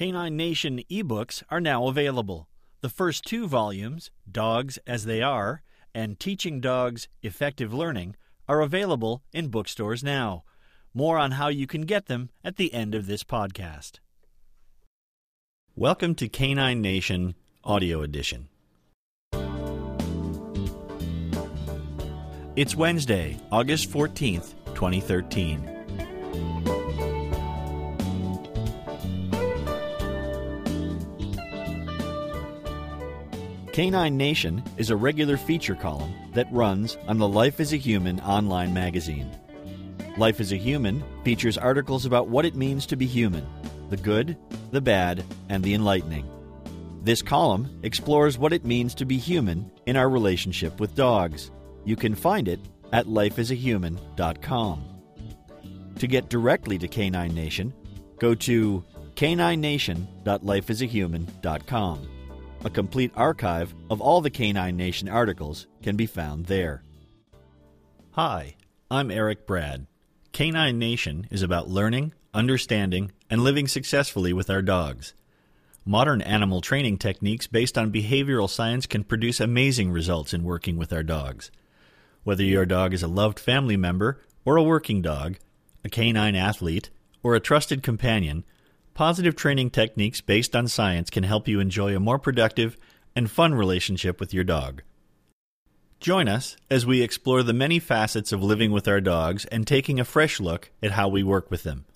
Canine Nation ebooks are now available. The first two volumes, Dogs as They Are and Teaching Dogs Effective Learning, are available in bookstores now. More on how you can get them at the end of this podcast. Welcome to Canine Nation Audio Edition. It's Wednesday, August 14th, 2013. Canine Nation is a regular feature column that runs on the Life as a Human online magazine. Life as a Human features articles about what it means to be human the good, the bad, and the enlightening. This column explores what it means to be human in our relationship with dogs. You can find it at lifeasahuman.com. To get directly to Canine Nation, go to caninenation.lifeasahuman.com. A complete archive of all the Canine Nation articles can be found there. Hi, I'm Eric Brad. Canine Nation is about learning, understanding, and living successfully with our dogs. Modern animal training techniques based on behavioral science can produce amazing results in working with our dogs. Whether your dog is a loved family member or a working dog, a canine athlete, or a trusted companion, Positive training techniques based on science can help you enjoy a more productive and fun relationship with your dog. Join us as we explore the many facets of living with our dogs and taking a fresh look at how we work with them.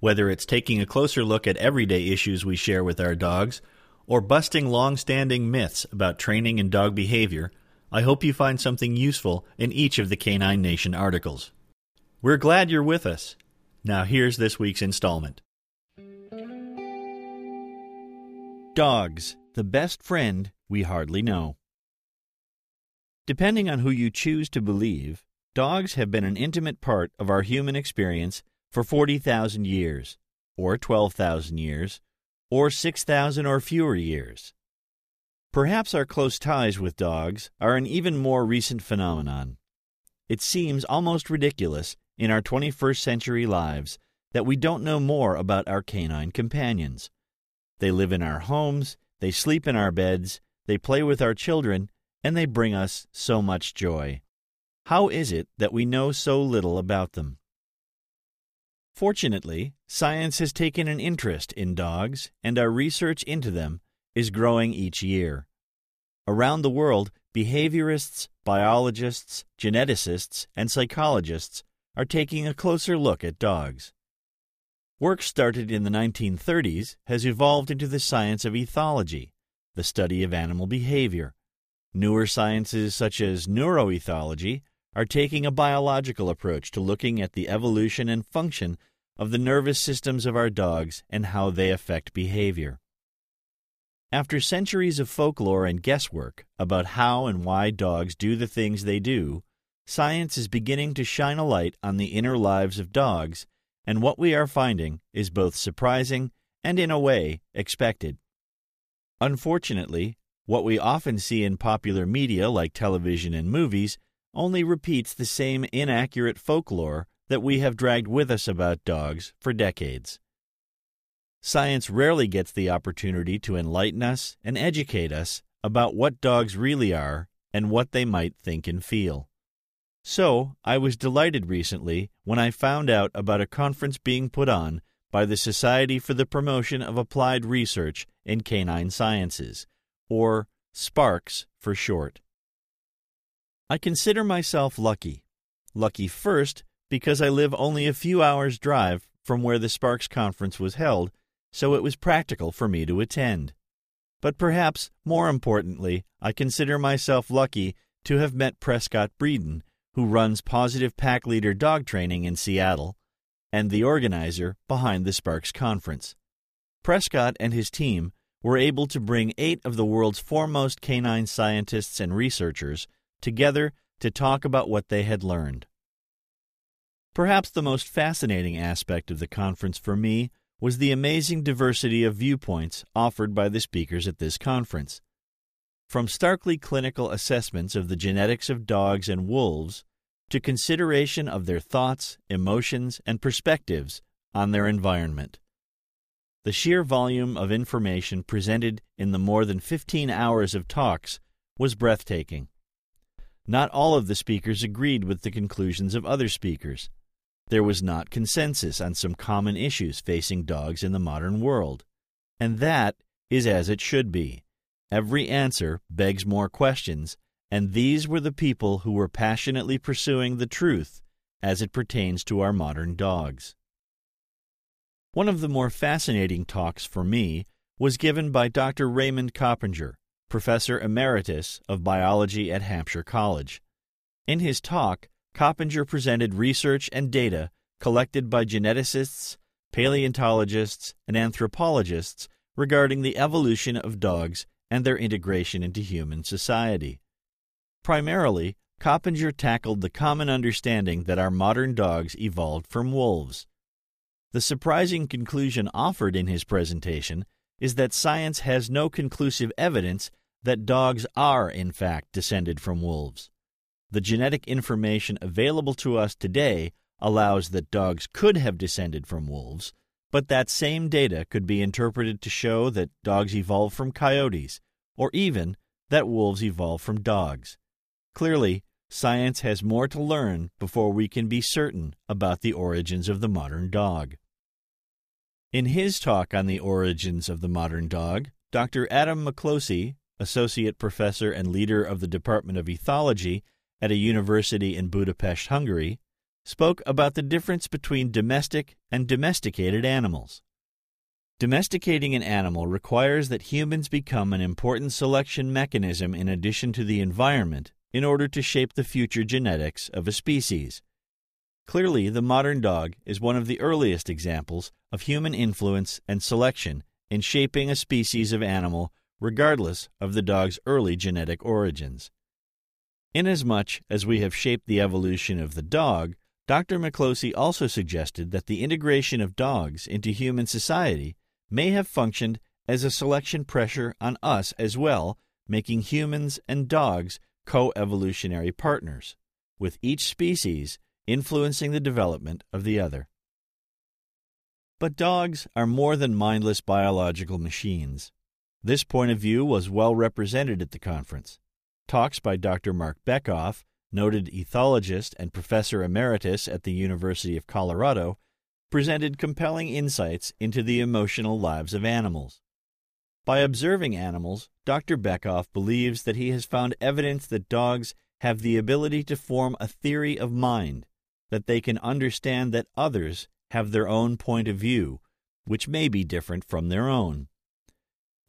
Whether it's taking a closer look at everyday issues we share with our dogs or busting long standing myths about training and dog behavior, I hope you find something useful in each of the Canine Nation articles. We're glad you're with us. Now, here's this week's installment. Dogs, the best friend we hardly know. Depending on who you choose to believe, dogs have been an intimate part of our human experience for 40,000 years, or 12,000 years, or 6,000 or fewer years. Perhaps our close ties with dogs are an even more recent phenomenon. It seems almost ridiculous in our 21st century lives that we don't know more about our canine companions. They live in our homes, they sleep in our beds, they play with our children, and they bring us so much joy. How is it that we know so little about them? Fortunately, science has taken an interest in dogs, and our research into them is growing each year. Around the world, behaviorists, biologists, geneticists, and psychologists are taking a closer look at dogs. Work started in the 1930s has evolved into the science of ethology, the study of animal behavior. Newer sciences such as neuroethology are taking a biological approach to looking at the evolution and function of the nervous systems of our dogs and how they affect behavior. After centuries of folklore and guesswork about how and why dogs do the things they do, science is beginning to shine a light on the inner lives of dogs and what we are finding is both surprising and, in a way, expected. Unfortunately, what we often see in popular media like television and movies only repeats the same inaccurate folklore that we have dragged with us about dogs for decades. Science rarely gets the opportunity to enlighten us and educate us about what dogs really are and what they might think and feel. So, I was delighted recently when I found out about a conference being put on by the Society for the Promotion of Applied Research in Canine Sciences, or SPARCS for short. I consider myself lucky. Lucky first because I live only a few hours' drive from where the SPARCS conference was held, so it was practical for me to attend. But perhaps more importantly, I consider myself lucky to have met Prescott Breeden who runs Positive Pack Leader Dog Training in Seattle, and the organizer behind the SPARCS Conference. Prescott and his team were able to bring eight of the world's foremost canine scientists and researchers together to talk about what they had learned. Perhaps the most fascinating aspect of the conference for me was the amazing diversity of viewpoints offered by the speakers at this conference. From starkly clinical assessments of the genetics of dogs and wolves to consideration of their thoughts, emotions, and perspectives on their environment. the sheer volume of information presented in the more than 15 hours of talks was breathtaking. Not all of the speakers agreed with the conclusions of other speakers. There was not consensus on some common issues facing dogs in the modern world. And that is as it should be. Every answer begs more questions, and these were the people who were passionately pursuing the truth as it pertains to our modern dogs. One of the more fascinating talks for me was given by Dr. Raymond Coppinger, Professor Emeritus of Biology at Hampshire College. In his talk, Coppinger presented research and data collected by geneticists, paleontologists, and anthropologists regarding the evolution of dogs and their integration into human society. Primarily, Coppinger tackled the common understanding that our modern dogs evolved from wolves. The surprising conclusion offered in his presentation is that science has no conclusive evidence that dogs are, in fact, descended from wolves. The genetic information available to us today allows that dogs could have descended from wolves, but that same data could be interpreted to show that dogs evolved from coyotes, or even that wolves evolved from dogs. Clearly, science has more to learn before we can be certain about the origins of the modern dog. In his talk on the origins of the modern dog, Dr. Adam Miklosi, associate professor and leader of the Department of Ethology at a university in Budapest, Hungary, spoke about the difference between domestic and domesticated animals. Domesticating an animal requires that humans become an important selection mechanism in addition to the environment in order to shape the future genetics of a species. Clearly, the modern dog is one of the earliest examples of human influence and selection in shaping a species of animal regardless of the dog's early genetic origins. Inasmuch as we have shaped the evolution of the dog, Dr. Miklosi also suggested that the integration of dogs into human society may have functioned as a selection pressure on us as well, making humans and dogs co evolutionary partners, with each species influencing the development of the other. But dogs are more than mindless biological machines. This point of view was well represented at the conference. Talks by Dr. Marc Bekoff, noted ethologist and professor emeritus at the University of Colorado, presented compelling insights into the emotional lives of animals. By observing animals, Dr. Bekoff believes that he has found evidence that dogs have the ability to form a theory of mind that they can understand that others have their own point of view, which may be different from their own.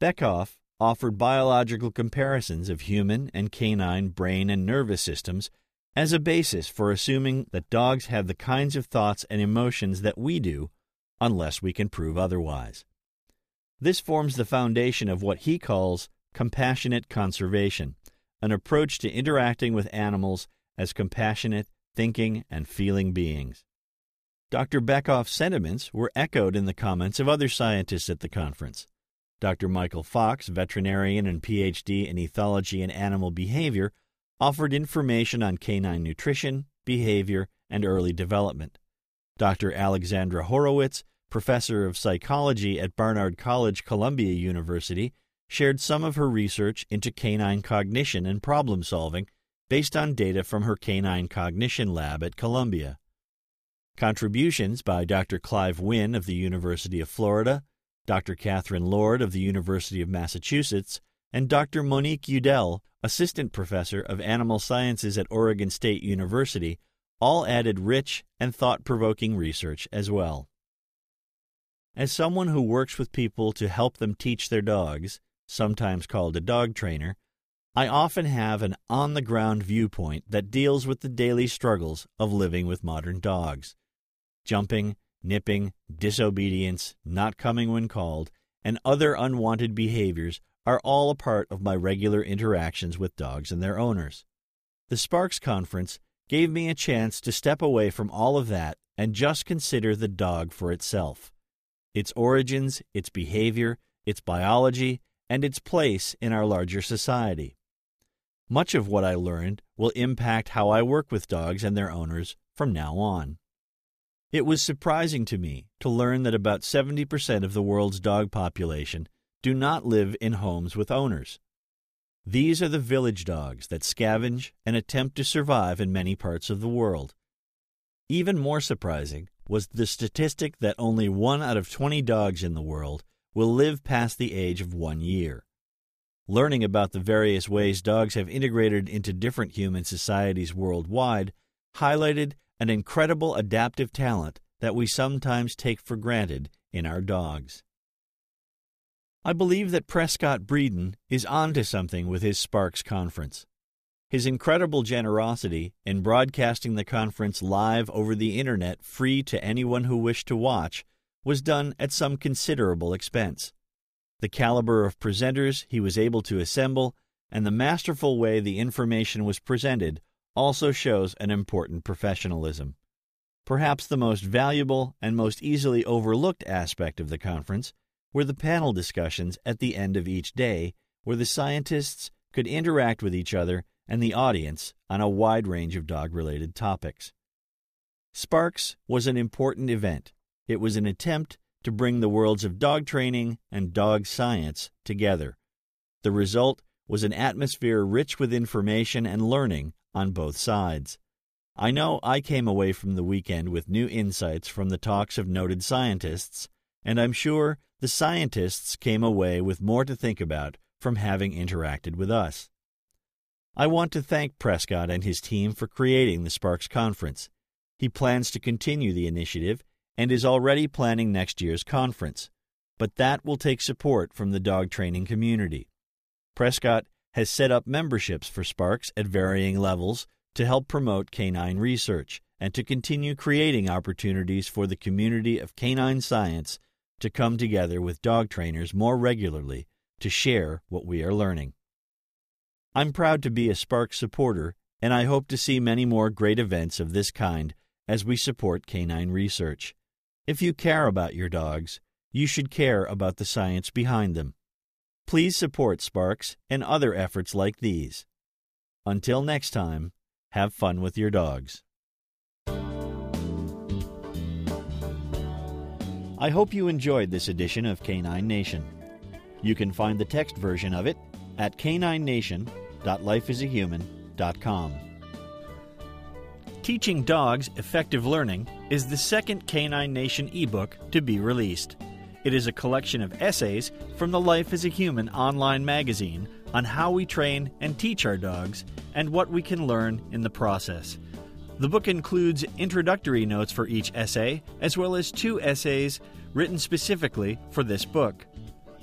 Bekoff offered biological comparisons of human and canine brain and nervous systems as a basis for assuming that dogs have the kinds of thoughts and emotions that we do, unless we can prove otherwise. This forms the foundation of what he calls compassionate conservation, an approach to interacting with animals as compassionate thinking, and feeling beings. Dr. Bekoff's sentiments were echoed in the comments of other scientists at the conference. Dr. Michael Fox, veterinarian and PhD in ethology and animal behavior, offered information on canine nutrition, behavior, and early development. Dr. Alexandra Horowitz, professor of psychology at Barnard College, Columbia University, shared some of her research into canine cognition and problem solving based on data from her canine cognition lab at Columbia. Contributions by Dr. Clive Wynne of the University of Florida, Dr. Kathryn Lord of the University of Massachusetts, and Dr. Monique Udell, Assistant Professor of Animal Sciences at Oregon State University, all added rich and thought provoking research as well. As someone who works with people to help them teach their dogs, sometimes called a dog trainer, I often have an on the ground viewpoint that deals with the daily struggles of living with modern dogs. Jumping, nipping, disobedience, not coming when called, and other unwanted behaviors are all a part of my regular interactions with dogs and their owners. The SPARCS Conference gave me a chance to step away from all of that and just consider the dog for itself its origins, its behavior, its biology, and its place in our larger society. Much of what I learned will impact how I work with dogs and their owners from now on. It was surprising to me to learn that about 70% of the world's dog population do not live in homes with owners. These are the village dogs that scavenge and attempt to survive in many parts of the world. Even more surprising was the statistic that only one out of 20 dogs in the world will live past the age of one year. Learning about the various ways dogs have integrated into different human societies worldwide highlighted an incredible adaptive talent that we sometimes take for granted in our dogs. I believe that Prescott Breeden is onto something with his SPARCS conference. His incredible generosity in broadcasting the conference live over the internet free to anyone who wished to watch was done at some considerable expense. The caliber of presenters he was able to assemble and the masterful way the information was presented also shows an important professionalism. Perhaps the most valuable and most easily overlooked aspect of the conference were the panel discussions at the end of each day, where the scientists could interact with each other and the audience on a wide range of dog related topics. SPARCS was an important event. It was an attempt to bring the worlds of dog training and dog science together. The result was an atmosphere rich with information and learning on both sides. I know I came away from the weekend with new insights from the talks of noted scientists, and I'm sure the scientists came away with more to think about from having interacted with us. I want to thank Prescott and his team for creating the SPARCS Conference. He plans to continue the initiative and is already planning next year's conference, but that will take support from the dog training community. Prescott has set up memberships for SPARCS at varying levels to help promote canine research and to continue creating opportunities for the community of canine science to come together with dog trainers more regularly to share what we are learning. I'm proud to be a Spark supporter, and I hope to see many more great events of this kind as we support canine research. If you care about your dogs, you should care about the science behind them. Please support SPARCS and other efforts like these. Until next time, have fun with your dogs. I hope you enjoyed this edition of Canine Nation. You can find the text version of it at caninenation.lifeasahuman.com. Teaching Dogs Effective Learning is the second Canine Nation ebook to be released. It is a collection of essays from the Life as a Human online magazine on how we train and teach our dogs and what we can learn in the process. The book includes introductory notes for each essay, as well as two essays written specifically for this book.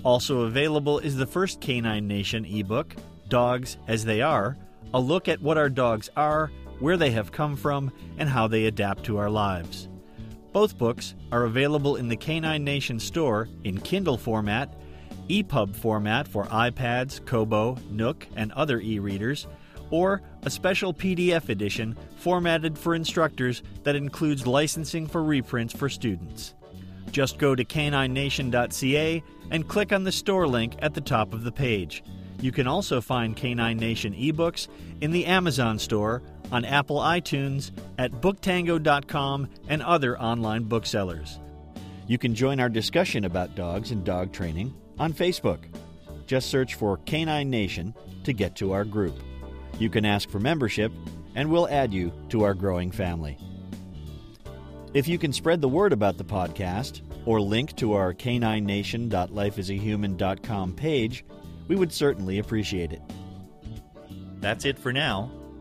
Also available is the first Canine Nation ebook, Dogs as They Are, a look at what our dogs are, where they have come from, and how they adapt to our lives. Both books are available in the Canine Nation store in Kindle format, EPUB format for iPads, Kobo, Nook, and other e readers or a special PDF edition formatted for instructors that includes licensing for reprints for students. Just go to caninenation.ca and click on the store link at the top of the page. You can also find Canine Nation ebooks in the Amazon store, on Apple iTunes, at booktango.com, and other online booksellers. You can join our discussion about dogs and dog training on Facebook. Just search for Canine Nation to get to our group. You can ask for membership, and we'll add you to our growing family. If you can spread the word about the podcast or link to our caninenation.lifeasahuman.com page, we would certainly appreciate it. That's it for now.